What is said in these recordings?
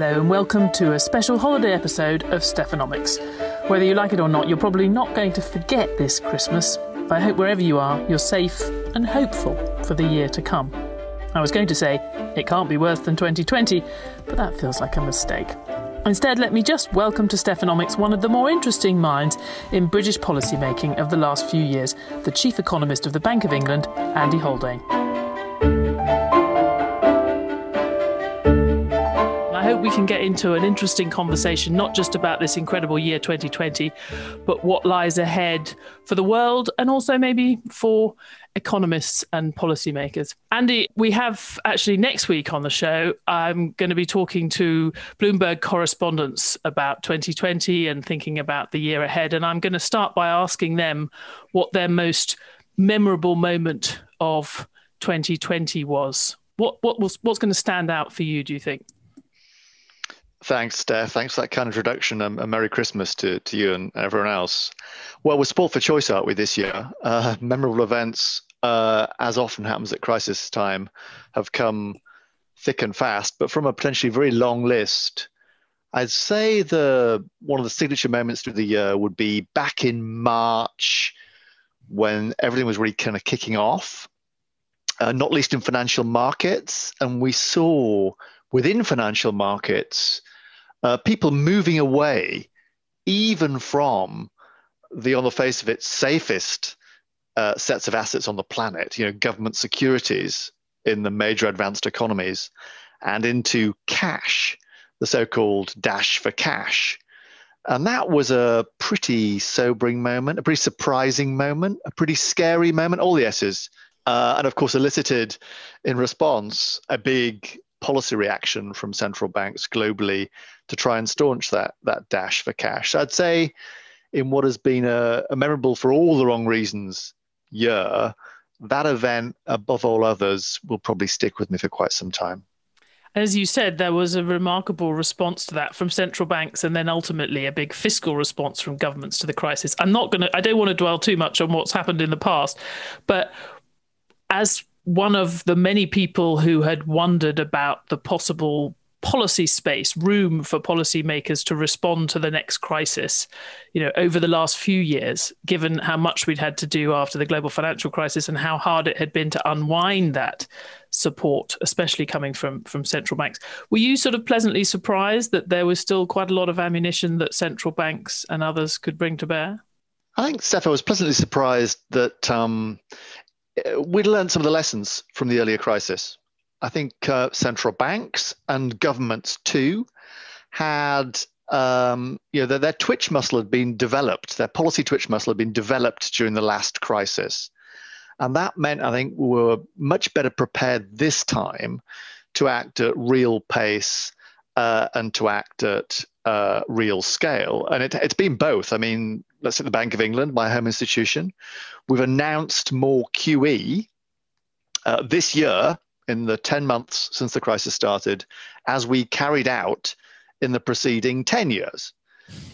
Hello, and welcome to a special holiday episode of Stephanomics. Whether you like it or not, you're probably not going to forget this Christmas. I hope wherever you are, you're safe and hopeful for the year to come. I was going to say, it can't be worse than 2020, but that feels like a mistake. Instead, let me just welcome to Stephanomics one of the more interesting minds in British policymaking of the last few years, the Chief Economist of the Bank of England, Andy Haldane. Hope we can get into an interesting conversation, not just about this incredible year 2020, but what lies ahead for the world and also maybe for economists and policymakers. Andy, we have actually next week on the show, I'm going to be talking to Bloomberg correspondents about 2020 and thinking about the year ahead. And I'm going to start by asking them what their most memorable moment of 2020 was. What, what was what's going to stand out for you, do you think? Thanks, Steph. Thanks for that kind introduction. Um, and Merry Christmas to, to you and everyone else. Well, we're sport for choice, aren't we, this year? Uh, memorable events, uh, as often happens at crisis time, have come thick and fast, but from a potentially very long list. I'd say the one of the signature moments through the year would be back in March when everything was really kind of kicking off, uh, not least in financial markets. And we saw within financial markets uh, people moving away even from the on the face of it safest uh, sets of assets on the planet you know government securities in the major advanced economies and into cash the so-called dash for cash. And that was a pretty sobering moment a pretty surprising moment a pretty scary moment all the s's uh, and of course elicited in response a big policy reaction from central banks globally to try and staunch that that dash for cash. I'd say in what has been a, a memorable for all the wrong reasons year, that event above all others will probably stick with me for quite some time. As you said, there was a remarkable response to that from central banks and then ultimately a big fiscal response from governments to the crisis. I'm not going to, I don't want to dwell too much on what's happened in the past, but as one of the many people who had wondered about the possible policy space, room for policymakers to respond to the next crisis, you know, over the last few years, given how much we'd had to do after the global financial crisis and how hard it had been to unwind that support, especially coming from from central banks. Were you sort of pleasantly surprised that there was still quite a lot of ammunition that central banks and others could bring to bear? I think, Steph, I was pleasantly surprised that um, we'd learned some of the lessons from the earlier crisis. I think uh, central banks and governments too had, um, you know, their, their twitch muscle had been developed, their policy twitch muscle had been developed during the last crisis. And that meant, I think, we were much better prepared this time to act at real pace uh, and to act at uh, real scale. And it, it's been both. I mean, let's say the Bank of England, my home institution, we've announced more QE uh, this year in the 10 months since the crisis started as we carried out in the preceding 10 years.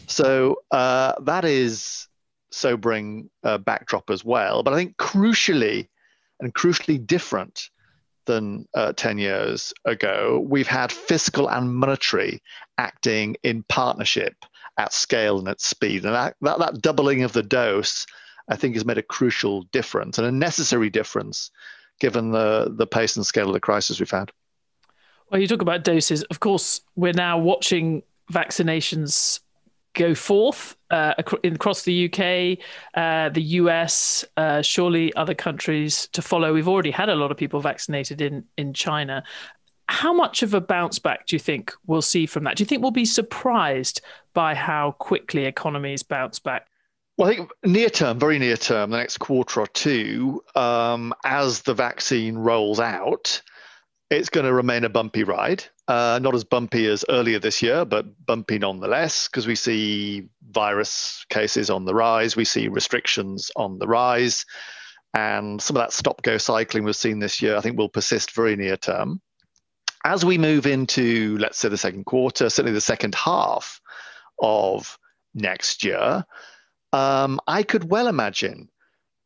So uh, that is sobering uh, backdrop as well. But I think crucially and crucially different than uh, 10 years ago, we've had fiscal and monetary acting in partnership at scale and at speed. And that, that, that doubling of the dose, I think, has made a crucial difference and a necessary difference given the, the pace and scale of the crisis we've had. Well, you talk about doses. Of course, we're now watching vaccinations go forth uh, across the UK, uh, the US, uh, surely other countries to follow. We've already had a lot of people vaccinated in, in China. How much of a bounce back do you think we'll see from that? Do you think we'll be surprised by how quickly economies bounce back? Well, I think near term, very near term, the next quarter or two, um, as the vaccine rolls out, it's going to remain a bumpy ride. Uh, not as bumpy as earlier this year, but bumpy nonetheless, because we see virus cases on the rise, we see restrictions on the rise, and some of that stop go cycling we've seen this year, I think, will persist very near term. As we move into, let's say, the second quarter, certainly the second half of next year, um, I could well imagine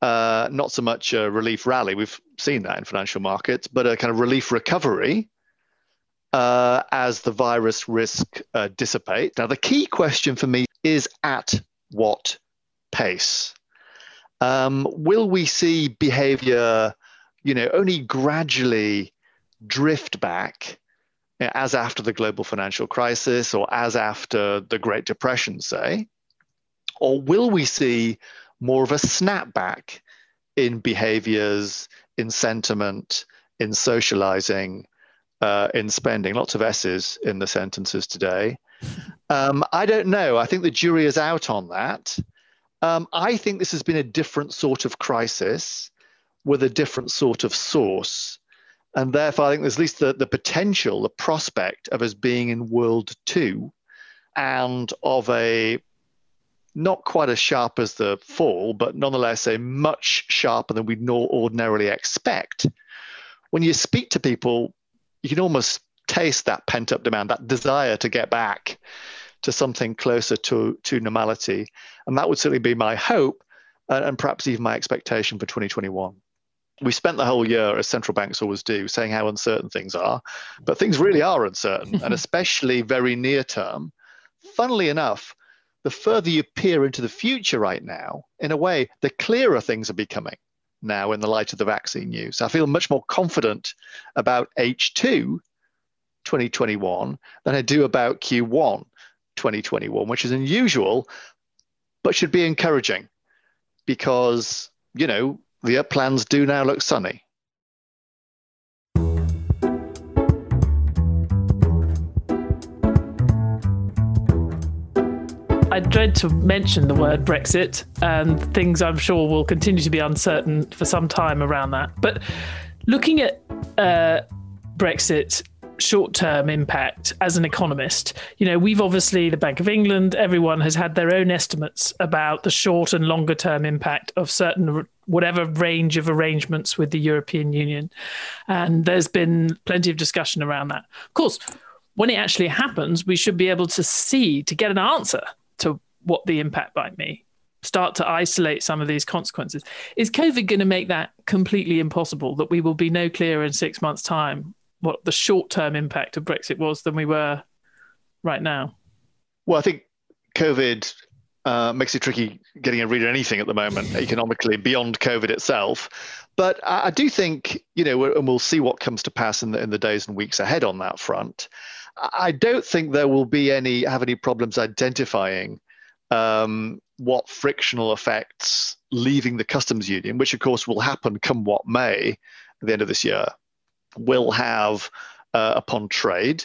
uh, not so much a relief rally, we've seen that in financial markets, but a kind of relief recovery uh, as the virus risk uh. Now, the key question for me is at what pace? Um, will we see behavior, you know, only gradually drift back as after the global financial crisis or as after the Great Depression, say? Or will we see more of a snapback in behaviors, in sentiment, in socializing, uh, in spending? Lots of S's in the sentences today. Um, I don't know. I think the jury is out on that. Um, I think this has been a different sort of crisis with a different sort of source. And therefore, I think there's at least the, the potential, the prospect of us being in world two and of a not quite as sharp as the fall, but nonetheless a much sharper than we'd ordinarily expect. When you speak to people, you can almost taste that pent up demand, that desire to get back to something closer to, to normality. And that would certainly be my hope and, and perhaps even my expectation for 2021 we spent the whole year, as central banks always do, saying how uncertain things are, but things really are uncertain, and especially very near term. Funnily enough, the further you peer into the future right now, in a way, the clearer things are becoming now in the light of the vaccine news. I feel much more confident about H2 2021 than I do about Q1 2021, which is unusual, but should be encouraging because, you know, the uplands do now look sunny. I dread to mention the word Brexit, and things I'm sure will continue to be uncertain for some time around that. But looking at uh, Brexit short term impact as an economist. You know, we've obviously, the Bank of England, everyone has had their own estimates about the short and longer term impact of certain, whatever range of arrangements with the European Union. And there's been plenty of discussion around that. Of course, when it actually happens, we should be able to see, to get an answer to what the impact might be start to isolate some of these consequences. Is COVID going to make that completely impossible? That we will be no clearer in six months' time what the short term impact of Brexit was than we were right now? Well, I think COVID uh, makes it tricky getting a read on anything at the moment economically beyond COVID itself. But I, I, do think, you know, and we'll see what comes to pass in the, in the days and weeks ahead on that front. I don't think there will be any have any problems identifying um, what frictional effects leaving the customs union, which of course will happen come what may at the end of this year, will have uh, upon trade.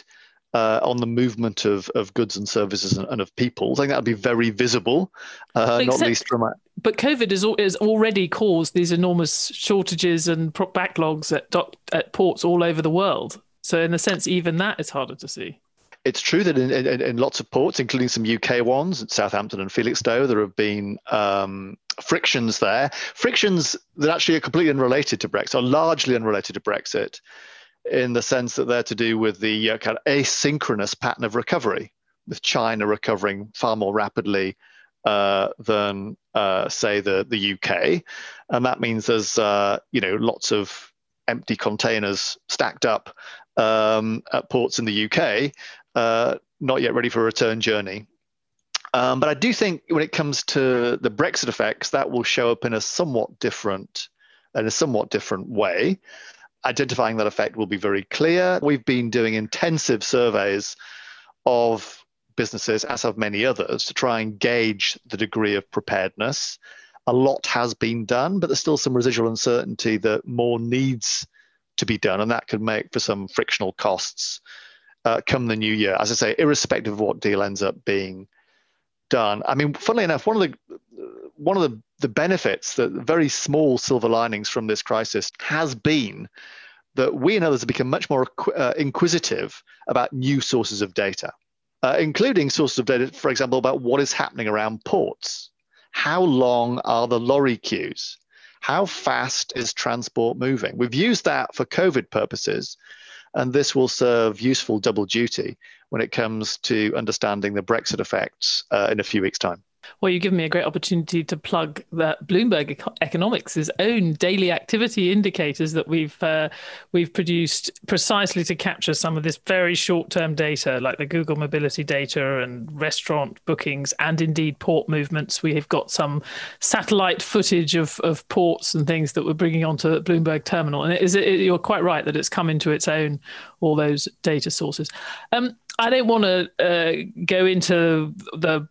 Uh, on the movement of, of goods and services and, and of people. I think that would be very visible, uh, Except, not least from. A- but COVID has, has already caused these enormous shortages and backlogs at, dock, at ports all over the world. So, in a sense, even that is harder to see. It's true that in, in, in lots of ports, including some UK ones Southampton and Felixstowe, there have been um, frictions there. Frictions that actually are completely unrelated to Brexit, are largely unrelated to Brexit, in the sense that they're to do with the uh, kind of asynchronous pattern of recovery, with China recovering far more rapidly uh, than, uh, say, the the UK, and that means there's uh, you know lots of empty containers stacked up um, at ports in the UK, uh, not yet ready for a return journey. Um, but I do think when it comes to the Brexit effects, that will show up in a somewhat different, in a somewhat different way. Identifying that effect will be very clear. We've been doing intensive surveys of businesses, as have many others, to try and gauge the degree of preparedness. A lot has been done, but there's still some residual uncertainty that more needs to be done, and that could make for some frictional costs uh, come the new year. As I say, irrespective of what deal ends up being done. I mean, funnily enough, one of the one of the, the benefits, the very small silver linings from this crisis has been that we and others have become much more uh, inquisitive about new sources of data, uh, including sources of data, for example, about what is happening around ports. How long are the lorry queues? How fast is transport moving? We've used that for COVID purposes, and this will serve useful double duty when it comes to understanding the Brexit effects uh, in a few weeks' time. Well, you give me a great opportunity to plug that Bloomberg Economics' own daily activity indicators that we've uh, we've produced precisely to capture some of this very short-term data, like the Google mobility data and restaurant bookings, and indeed port movements. We have got some satellite footage of, of ports and things that we're bringing onto the Bloomberg terminal, and it, you're quite right that it's come into its own. All those data sources. Um, I don't want to uh, go into the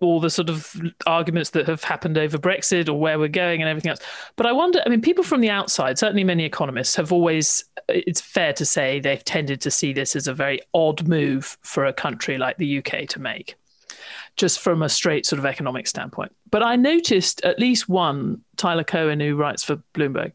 all the sort of arguments that have happened over Brexit or where we're going and everything else. But I wonder, I mean, people from the outside, certainly many economists, have always, it's fair to say, they've tended to see this as a very odd move for a country like the UK to make, just from a straight sort of economic standpoint. But I noticed at least one, Tyler Cowen, who writes for Bloomberg,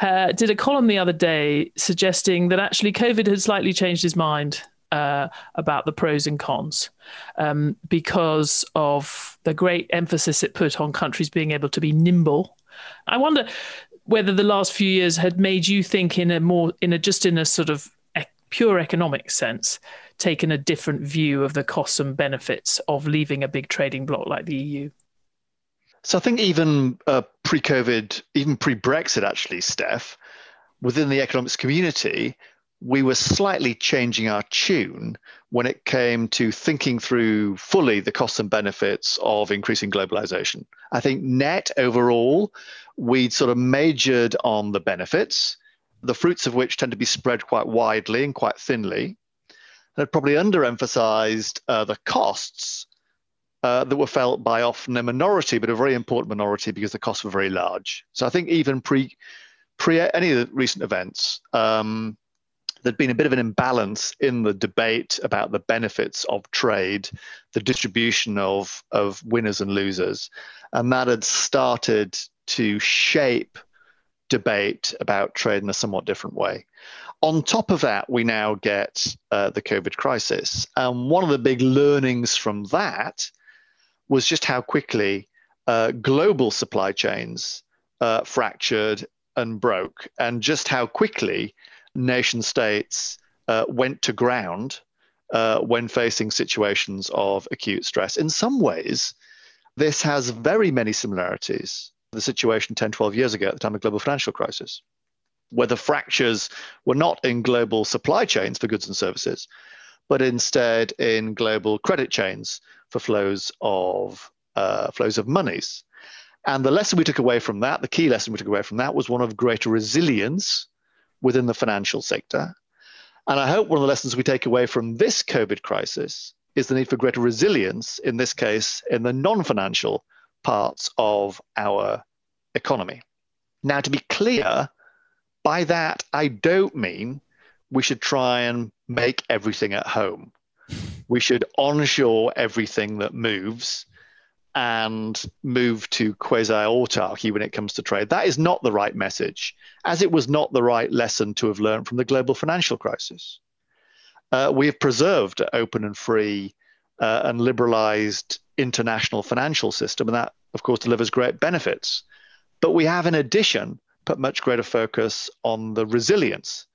uh, did a column the other day suggesting that actually COVID had slightly changed his mind uh, about the pros and cons um, because of the great emphasis it put on countries being able to be nimble. I wonder whether the last few years had made you think in a more in a just in a sort of pure economic sense taken a different view of the costs and benefits of leaving a big trading bloc like the EU so i think even uh, pre-covid even pre-brexit actually steph within the economics community we were slightly changing our tune when it came to thinking through fully the costs and benefits of increasing globalization. I think net overall, we'd sort of majored on the benefits, the fruits of which tend to be spread quite widely and quite thinly, and had probably underemphasized uh, the costs uh, that were felt by often a minority, but a very important minority because the costs were very large. So I think even pre pre any of the recent events, um, there'd been a bit of an imbalance in the debate about the benefits of trade, the distribution of, of winners and losers. And that had started to shape debate about trade in a somewhat different way. On top of that, we now get uh, the COVID crisis. And one of the big learnings from that was just how quickly uh, global supply chains uh, fractured and broke, and just how quickly nation states uh, went to ground uh, when facing situations of acute stress. In some ways, this has very many similarities to the situation 10, 12 years ago at the time of global financial crisis, where the fractures were not in global supply chains for goods and services, but instead in global credit chains for flows of uh, flows of monies. And the lesson we took away from that, the key lesson we took away from that, was one of greater resilience within the financial sector. And I hope one of the lessons we take away from this COVID crisis is the need for greater resilience, in this case, in the non financial parts of our economy. Now, to be clear, by that, I don't mean we should try and make everything at home. We should onshore everything that moves and move to quasi autarky when it comes to trade. That is not the right message, as it was not the right lesson to have learned from the global financial crisis. Uh, we have preserved an open and free uh, and liberalized international financial system, and that, of course, delivers great benefits. But we have, in addition, put much greater focus on the resilience,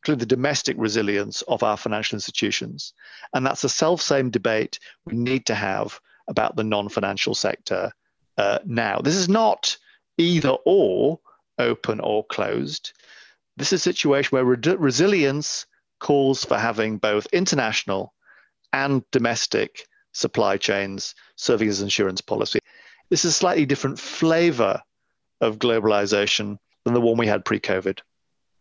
including the domestic resilience of our financial institutions. And that's the self same debate we need to have about the non financial sector uh, now. This is not either or open or closed. This is a situation where re- resilience calls for having both international and domestic supply chains serving as insurance policy. This is a slightly different flavor of globalization than the one we had pre COVID.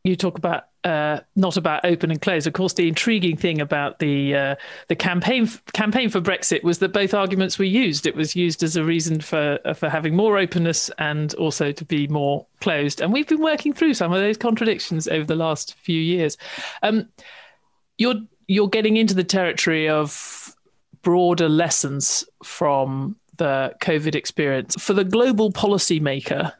You talk about uh, not about open and close. Of course, the intriguing thing about the uh, the campaign campaign for Brexit was that both arguments were used. It was used as a reason for for having more openness and also to be more closed. And we've been working through some of those contradictions over the last few years. Um, you're you're getting into the territory of broader lessons from the COVID experience for the global policymaker.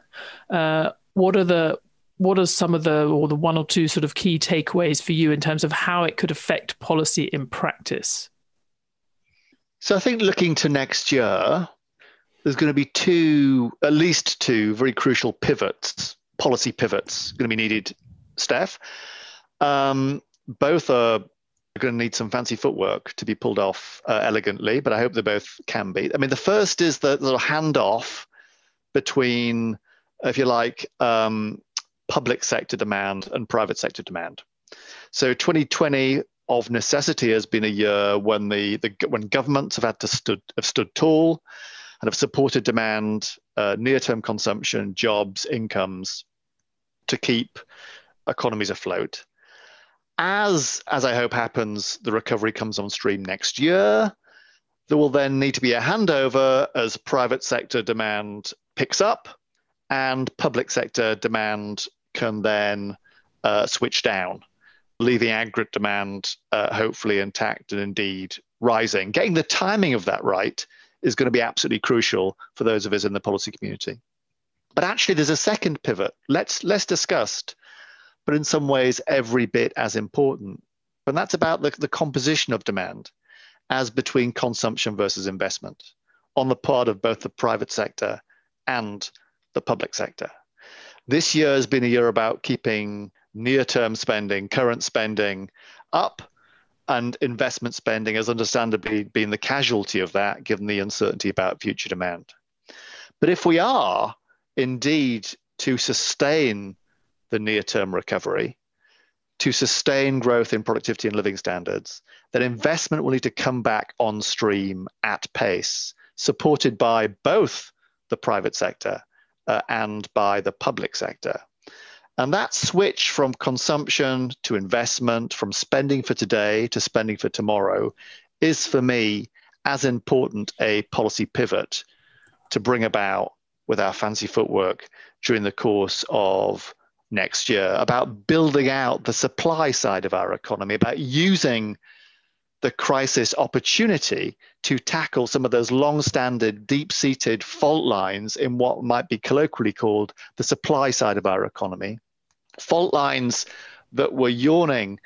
Uh, what are the what are some of the or the one or two sort of key takeaways for you in terms of how it could affect policy in practice? So I think looking to next year, there's going to be two, at least two very crucial pivots, policy pivots going to be needed, Steph. Um, both are going to need some fancy footwork to be pulled off uh, elegantly, but I hope they both can be. I mean, the first is the little handoff between, if you like, um, public sector demand and private sector demand. So 2020 of necessity has been a year when the, the when governments have had to stood have stood tall and have supported demand, uh, near-term consumption, jobs, incomes to keep economies afloat. As as I hope happens, the recovery comes on stream next year. There will then need to be a handover as private sector demand picks up and public sector demand can then uh, switch down, leaving aggregate demand uh, hopefully intact and indeed rising. Getting the timing of that right is going to be absolutely crucial for those of us in the policy community. But actually, there's a second pivot, less, less discussed, but in some ways every bit as important. And that's about the, the composition of demand as between consumption versus investment on the part of both the private sector and the public sector. This year has been a year about keeping near term spending, current spending up, and investment spending has understandably been the casualty of that given the uncertainty about future demand. But if we are indeed to sustain the near term recovery, to sustain growth in productivity and living standards, then investment will need to come back on stream at pace, supported by both the private sector uh, and by the public sector. And that switch from consumption to investment, from spending for today to spending for tomorrow, is for me as important a policy pivot to bring about with our fancy footwork during the course of next year about building out the supply side of our economy, about using the crisis opportunity to tackle some of those long-standing, deep-seated fault lines in what might be colloquially called the supply side of our economy. Fault lines that were yawning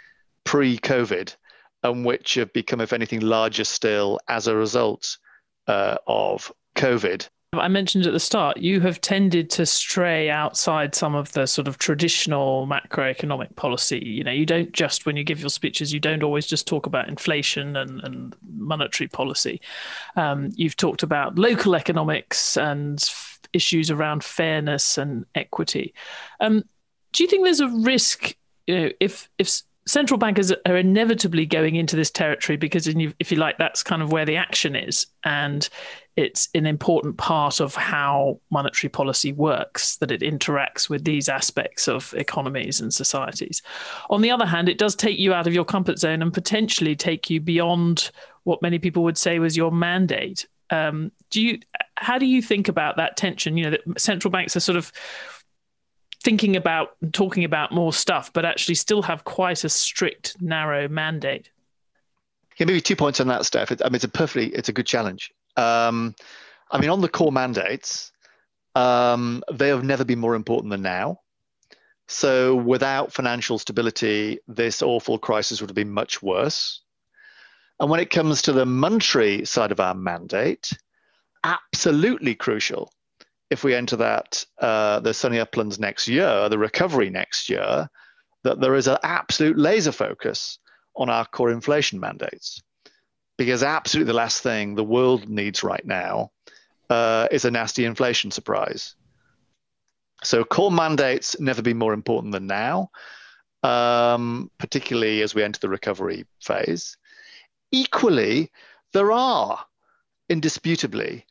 pre-COVID and which have become, if anything, larger still as a result uh, of COVID. I mentioned at the start, you have tended to stray outside some of the sort of traditional macroeconomic policy. You know, you don't just, when you give your speeches, you don't always just talk about inflation and, and monetary policy. Um, you've talked about local economics and f- issues around fairness and equity. Um, do you think there's a risk, you know, if if central bankers are inevitably going into this territory because, if you like, that's kind of where the action is, and it's an important part of how monetary policy works that it interacts with these aspects of economies and societies. On the other hand, it does take you out of your comfort zone and potentially take you beyond what many people would say was your mandate. Um, do you? How do you think about that tension? You know, that central banks are sort of thinking about talking about more stuff, but actually still have quite a strict, narrow mandate. Yeah, maybe two points on that, Steph. I mean, it's a perfectly, it's a good challenge. Um, I mean, on the core mandates, um, they have never been more important than now. So, without financial stability, this awful crisis would have been much worse. And when it comes to the monetary side of our mandate, absolutely crucial if we enter that uh, the sunny uplands next year, the recovery next year, that there is an absolute laser focus on our core inflation mandates. Because absolutely the last thing the world needs right now uh, is a nasty inflation surprise. So core mandates never been more important than now, um, particularly as we enter the recovery phase. Equally, there are indisputably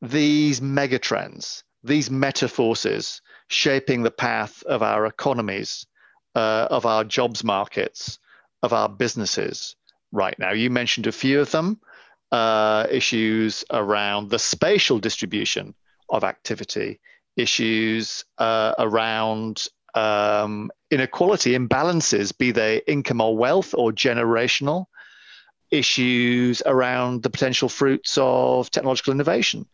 these megatrends, these meta forces shaping the path of our economies, uh, of our jobs markets, of our businesses right now. You mentioned a few of them uh, issues around the spatial distribution of activity, issues uh, around um, inequality, imbalances, be they income or wealth or generational, issues around the potential fruits of technological innovation.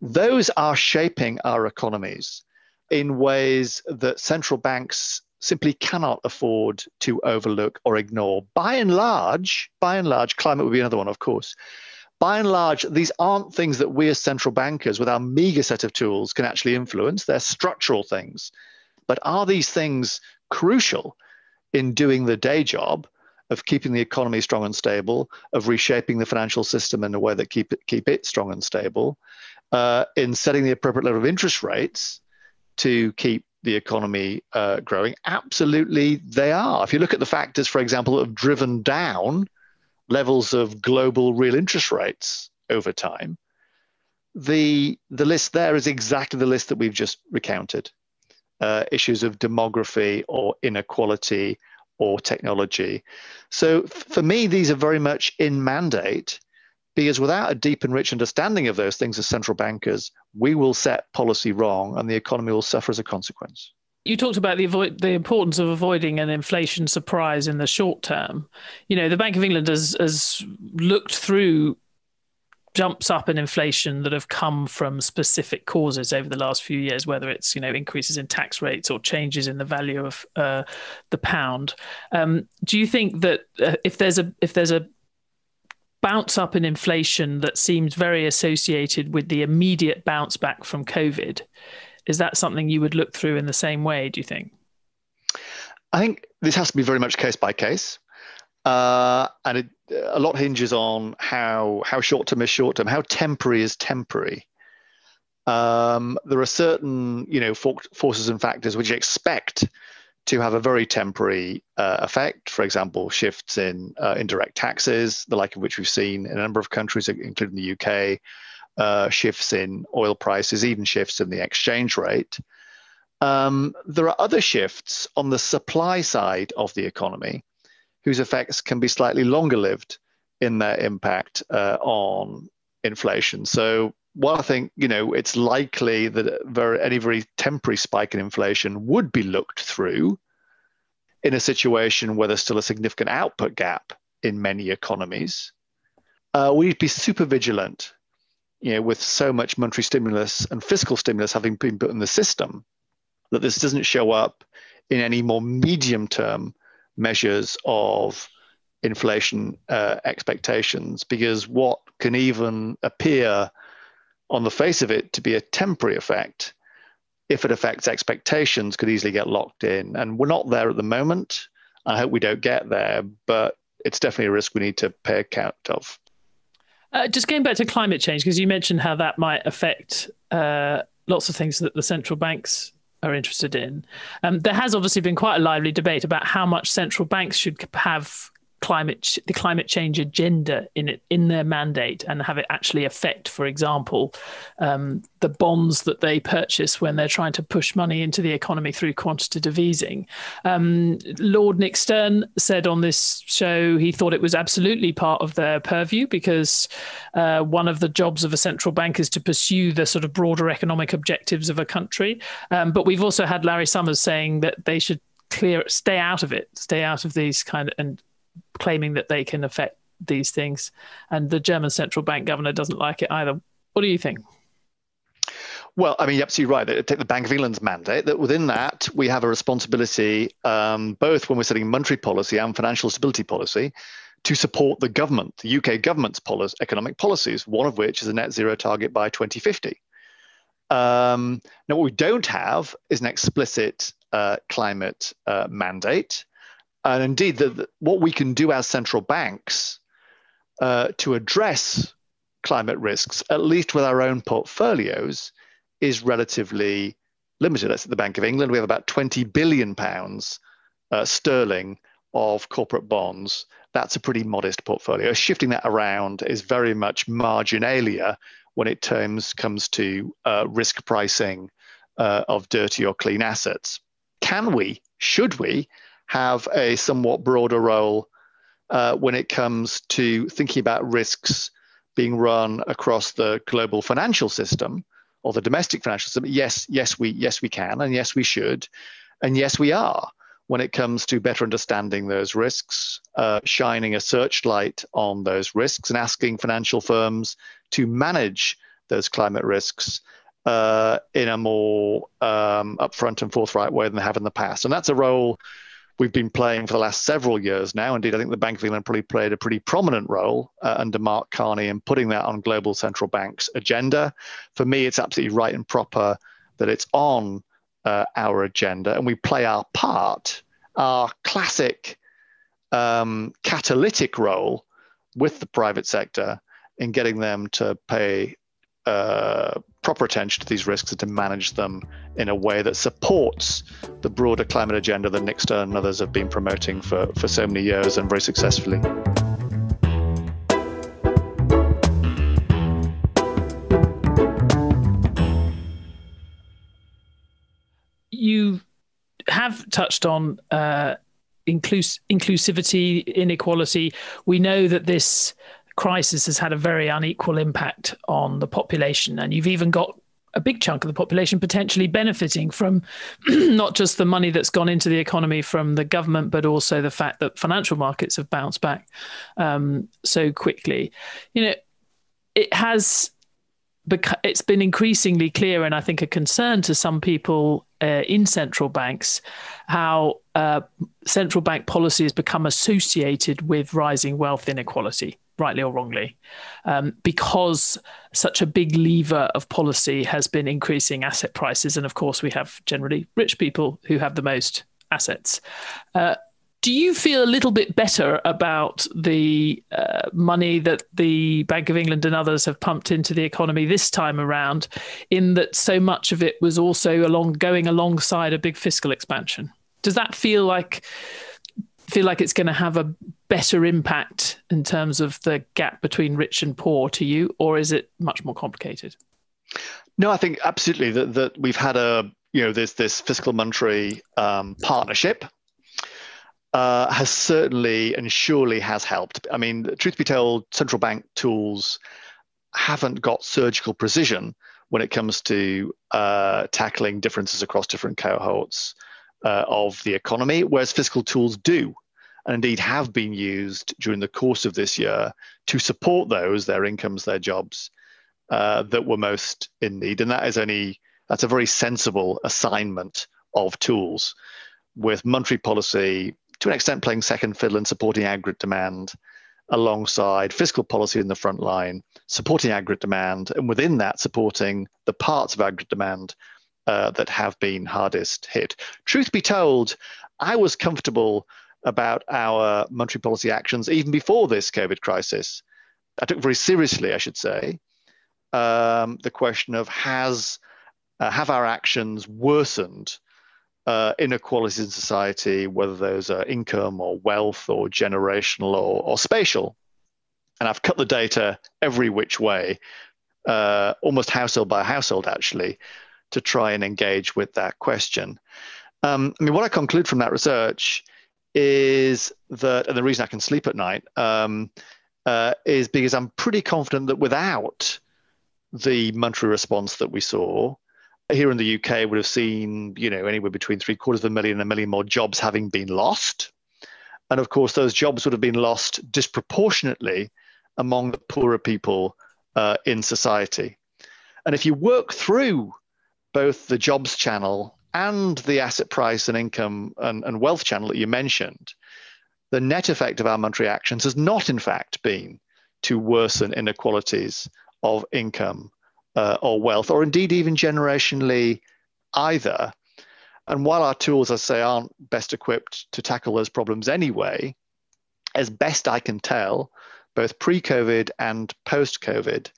Those are shaping our economies in ways that central banks simply cannot afford to overlook or ignore. By and large, by and large, climate would be another one, of course. By and large, these aren't things that we as central bankers, with our meager set of tools, can actually influence. They're structural things. But are these things crucial in doing the day job of keeping the economy strong and stable, of reshaping the financial system in a way that keep it keep it strong and stable, uh, in setting the appropriate level of interest rates to keep the economy uh, growing? Absolutely, they are. If you look at the factors, for example, that have driven down levels of global real interest rates over time, the the list there is exactly the list that we've just recounted. Uh, issues of demography or inequality or technology. So for me, these are very much in mandate because without a deep and rich understanding of those things as central bankers, we will set policy wrong and the economy will suffer as a consequence. You talked about the avoid, the importance of avoiding an inflation surprise in the short term. You know, the Bank of England has has looked through jumps up in inflation that have come from specific causes over the last few years, whether it's you know increases in tax rates or changes in the value of uh, the pound. Um, do you think that uh, if there's a if there's a bounce up in inflation that seems very associated with the immediate bounce back from COVID. Is that something you would look through in the same way, do you think? I think this has to be very much case by case. Uh, and it, a lot hinges on how, how short term is short term, how temporary is temporary. Um, there are certain you know for, forces and factors which you expect to have a very temporary uh, effect. For example, shifts in uh, indirect taxes, the like of which we've seen in a number of countries, including the UK, uh, shifts in oil prices, even shifts in the exchange rate. Um, there are other shifts on the supply side of the economy whose effects can be slightly longer lived in their impact uh, on inflation. So while I think you know it's likely that very, any very temporary spike in inflation would be looked through in a situation where there's still a significant output gap in many economies, uh, we'd be super vigilant. You know, with so much monetary stimulus and fiscal stimulus having been put in the system, that this doesn't show up in any more medium-term measures of inflation uh, expectations, because what can even appear on the face of it to be a temporary effect, if it affects expectations, could easily get locked in. And we're not there at the moment. I hope we don't get there, but it's definitely a risk we need to pay account of. Uh, just going back to climate change, because you mentioned how that might affect uh, lots of things that the central banks are interested in. Um, there has obviously been quite a lively debate about how much central banks should have climate the climate change agenda in it in their mandate and have it actually affect, for example, um, the bonds that they purchase when they're trying to push money into the economy through quantitative easing. Um, Lord Nick Stern said on this show he thought it was absolutely part of their purview because uh, one of the jobs of a central bank is to pursue the sort of broader economic objectives of a country. Um, but we've also had Larry Summers saying that they should clear stay out of it stay out of these kind of and claiming that they can affect these things. And the German central bank governor doesn't like it either. What do you think? Well, I mean, you're absolutely right. Take the Bank of England's mandate that within that we have a responsibility, um, both when we're setting monetary policy and financial stability policy, to support the government, the UK government's policy, economic policies. One of which is a net zero target by 2050. Um, now, what we don't have is an explicit uh, climate uh, mandate. And indeed, the, the, what we can do as central banks uh, to address climate risks, at least with our own portfolios, is relatively limited. That's at the Bank of England. We have about 20 billion pounds uh, sterling of corporate bonds. That's a pretty modest portfolio. Shifting that around is very much marginalia when it terms, comes to uh, risk pricing uh, of dirty or clean assets. Can we, should we, have a somewhat broader role uh, when it comes to thinking about risks being run across the global financial system or the domestic financial system. Yes, yes, we yes we can, and yes we should, and yes we are. When it comes to better understanding those risks, uh, shining a searchlight on those risks, and asking financial firms to manage those climate risks uh, in a more um, upfront and forthright way than they have in the past. And that's a role we've been playing for the last several years now. Indeed, I think the Bank of England probably played a pretty prominent role uh, under Mark Carney in putting that on global central banks' agenda. For me, it's absolutely right and proper that it's on uh, our agenda and we play our part. Our classic um, catalytic role with the private sector in getting them to pay uh, proper attention to these risks and to manage them in a way that supports the broader climate agenda that Nick Stern and others have been promoting for, for so many years and very successfully. You have touched on uh, inclus- inclusivity, inequality. We know that this crisis has had a very unequal impact on the population, and you've even got a big chunk of the population potentially benefiting from not just the money that's gone into the economy from the government, but also the fact that financial markets have bounced back um, so quickly. You know, it has it's been increasingly clear, and I think a concern to some people uh, in central banks, how uh, central bank policy has become associated with rising wealth inequality, rightly or wrongly, um, because such a big lever of policy has been increasing asset prices, and of course we have generally rich people who have the most assets. Uh, do you feel a little bit better about the uh, money that the Bank of England and others have pumped into the economy this time around, in that so much of it was also along going alongside a big fiscal expansion? Does that feel like feel like it's going to have a better impact in terms of the gap between rich and poor to you, or is it much more complicated? No, I think absolutely that that we've had a you know this this fiscal monetary um, partnership uh, has certainly and surely has helped. I mean, truth be told, central bank tools haven't got surgical precision when it comes to uh, tackling differences across different cohorts uh, of the economy, whereas fiscal tools do, and indeed have been used during the course of this year to support those, their incomes, their jobs, uh, that were most in need. And that is only that's a very sensible assignment of tools with monetary policy to an extent playing second fiddle and supporting aggregate demand alongside fiscal policy in the front line, supporting aggregate demand, and within that, supporting the parts of aggregate demand uh, that have been hardest hit. Truth be told, I was comfortable about our monetary policy actions even before this COVID crisis. I took very seriously, I should say, um, the question of has uh, have our actions worsened uh, inequalities in society, whether those are income or wealth or generational or, or spatial. And I've cut the data every which way, uh, almost household by household, actually, to try and engage with that question. Um, I mean, what I conclude from that research is that, and the reason I can sleep at night um, uh, is because I'm pretty confident that without the monetary response that we saw, here in the UK would have seen, you know, anywhere between three quarters of a million and a million more jobs having been lost. And of course, those jobs would have been lost disproportionately among the poorer people uh, in society. And if you work through both the jobs channel and the asset price and income and, and wealth channel that you mentioned, the net effect of our monetary actions has not, in fact, been to worsen inequalities of income uh, or wealth, or indeed even generationally either. And while our tools, I say, aren't best equipped to tackle those problems anyway, as best I can tell, both pre COVID and post COVID,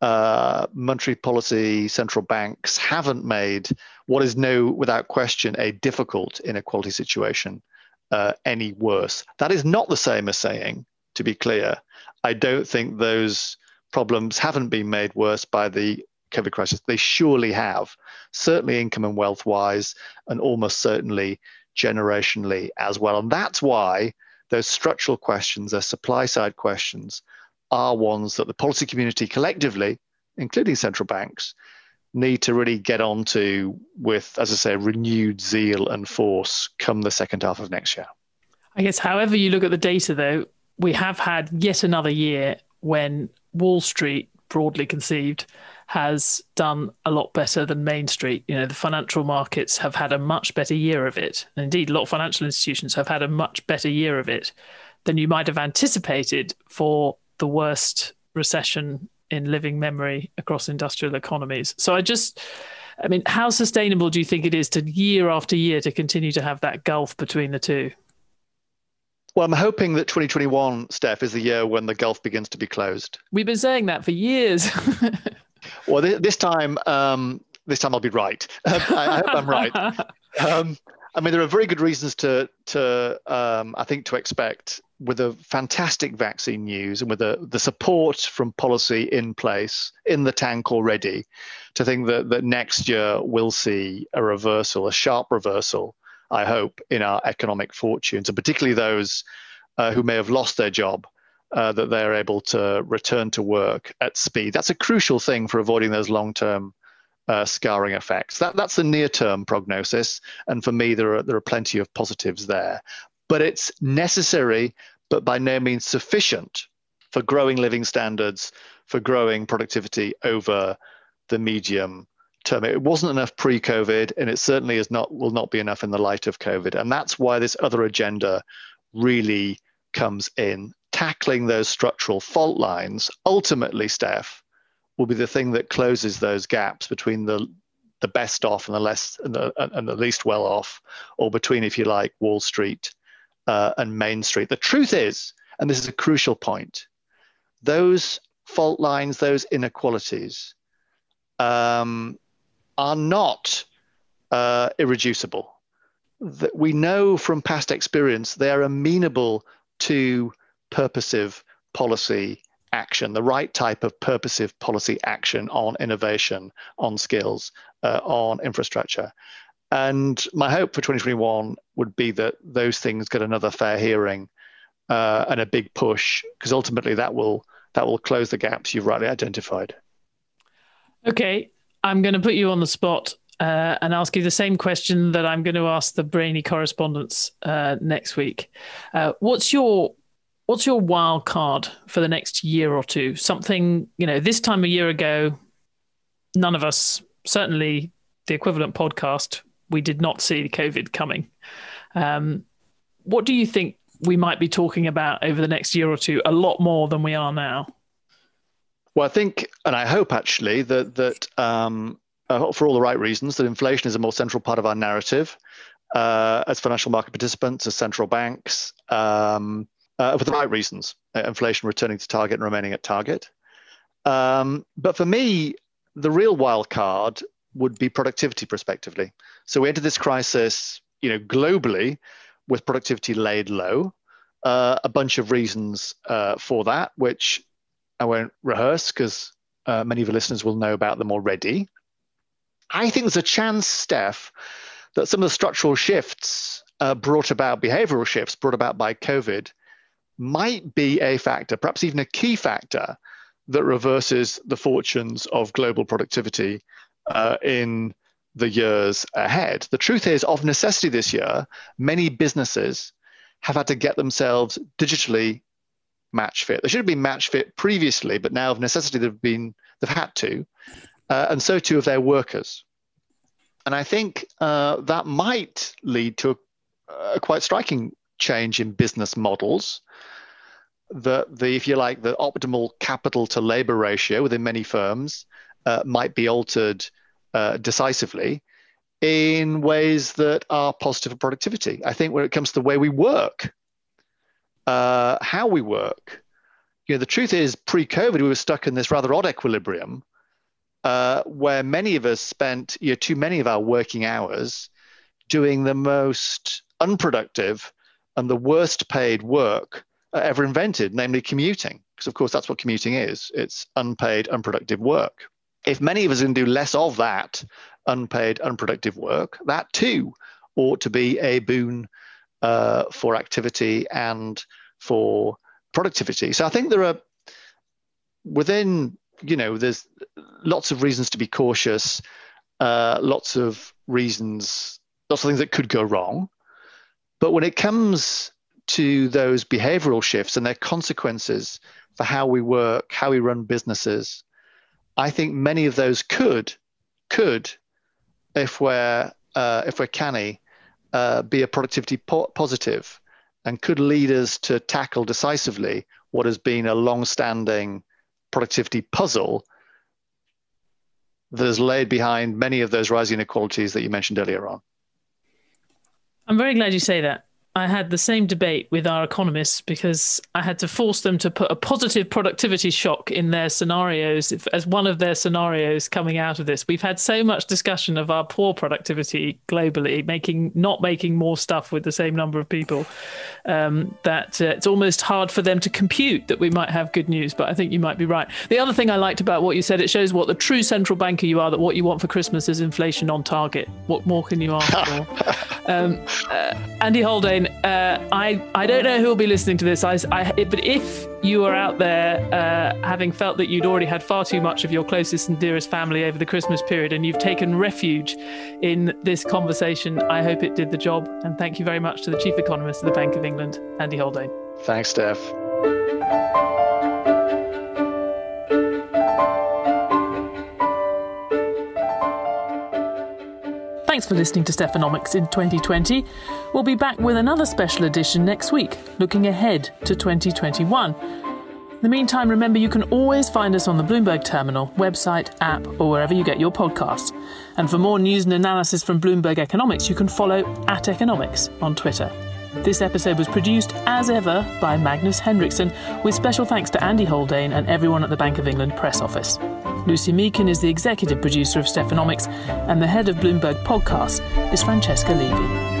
uh, monetary policy central banks haven't made what is no, without question, a difficult inequality situation uh, any worse. That is not the same as saying, to be clear, I don't think those problems haven't been made worse by the COVID crisis. They surely have, certainly income and wealth wise, and almost certainly generationally as well. And that's why those structural questions, those supply side questions, are ones that the policy community collectively, including central banks, need to really get on to with, as I say, renewed zeal and force come the second half of next year. I guess, however you look at the data, though, we have had yet another year when Wall Street, broadly conceived, has done a lot better than Main Street. You know, the financial markets have had a much better year of it. And indeed, a lot of financial institutions have had a much better year of it than you might have anticipated for the worst recession in living memory across industrial economies. So I just, I mean, how sustainable do you think it is to year after year to continue to have that gulf between the two? Well, I'm hoping that 2021, Steph, is the year when the Gulf begins to be closed. We've been saying that for years. well, this time, um, this time I'll be right. I, I hope I'm right. Um, I mean, there are very good reasons to, to um, I think, to expect with a fantastic vaccine news and with the, the support from policy in place in the tank already, to think that, that next year we'll see a reversal, a sharp reversal, I hope, in our economic fortunes, and particularly those uh, who may have lost their job, uh, that they're able to return to work at speed. That's a crucial thing for avoiding those long term uh, scarring effects. That, that's the near term prognosis. And for me, there are, there are plenty of positives there but it's necessary, but by no means sufficient for growing living standards, for growing productivity over the medium term. It wasn't enough pre-COVID, and it certainly is not will not be enough in the light of COVID. And that's why this other agenda really comes in. Tackling those structural fault lines, ultimately, Steph, will be the thing that closes those gaps between the the best off and the less and the, and the least well off, or between, if you like, Wall Street uh, and Main Street. The truth is, and this is a crucial point, those fault lines, those inequalities um, are not uh, irreducible. That we know from past experience they are amenable to purposive policy action, the right type of purposive policy action on innovation, on skills, uh, on infrastructure. And my hope for 2021 would be that those things get another fair hearing uh, and a big push, because ultimately that will that will close the gaps you've rightly identified. Okay, I'm going to put you on the spot uh, and ask you the same question that I'm going to ask the brainy correspondents uh, next week. Uh, what's your what's your wild card for the next year or two? Something you know, this time a year ago, none of us, certainly the equivalent podcast, we did not see COVID coming. Um, what do you think we might be talking about over the next year or two? A lot more than we are now. Well, I think, and I hope actually that that um, uh, for all the right reasons, that inflation is a more central part of our narrative uh, as financial market participants, as central banks, um, uh, for the right reasons. Uh, inflation returning to target and remaining at target. Um, but for me, the real wild card would be productivity prospectively. So we entered this crisis, you know, globally with productivity laid low. Uh, a bunch of reasons uh, for that, which I won't rehearse because uh, many of the listeners will know about them already. I think there's a chance, Steph, that some of the structural shifts uh, brought about, behavioral shifts brought about by COVID, might be a factor, perhaps even a key factor, that reverses the fortunes of global productivity uh, in the years ahead. The truth is, of necessity this year, many businesses have had to get themselves digitally match fit. They should have been match fit previously, but now of necessity they've been they've had to, uh, and so too have their workers. And I think uh, that might lead to a, a, quite striking change in business models. The the if you like the optimal capital to labor ratio within many firms uh, might be altered uh, decisively in ways that are positive for productivity. I think when it comes to the way we work, uh, how we work, you know, the truth is, pre-COVID, we were stuck in this rather odd equilibrium uh, where many of us spent you know, too many of our working hours doing the most unproductive and the worst paid work ever invented, namely commuting. Because, of course, that's what commuting is it's unpaid, unproductive work if many of us can do less of that unpaid, unproductive work, that too ought to be a boon uh, for activity and for productivity. So I think there are within, you know, there's lots of reasons to be cautious, uh, lots of reasons, lots of things that could go wrong. But when it comes to those behavioral shifts and their consequences for how we work, how we run businesses, I think many of those could could, if we're uh, if we're canny, uh, be a productivity po- positive, and could lead us to tackle decisively what has been a long-standing productivity puzzle that has laid behind many of those rising inequalities that you mentioned earlier on. I'm very glad you say that. I had the same debate with our economists because I had to force them to put a positive productivity shock in their scenarios if, as one of their scenarios coming out of this. We've had so much discussion of our poor productivity globally, making not making more stuff with the same number of people, um, that uh, it's almost hard for them to compute that we might have good news. But I think you might be right. The other thing I liked about what you said, it shows what the true central banker you are. That what you want for Christmas is inflation on target. What more can you ask for? um, uh, Andy Uh, I I don't know who will be listening to this. I, I but if you are out there uh, having felt that you'd already had far too much of your closest and dearest family over the Christmas period, and you've taken refuge in this conversation, I hope it did the job. And thank you very much to the chief economist of the Bank of England, Andy Haldane. Thanks, Steph. Thanks for listening to Stephanomics in 2020. We'll be back with another special edition next week, looking ahead to 2021. In the meantime, remember you can always find us on the Bloomberg Terminal, website, app, or wherever you get your podcasts. And for more news and analysis from Bloomberg Economics, you can follow at Economics on Twitter. This episode was produced, as ever, by Magnus Henriksson, with special thanks to Andy Haldane and everyone at the Bank of England press office. Lucy Meakin is the executive producer of Stephanomics, and the head of Bloomberg Podcasts is Francesca Levy.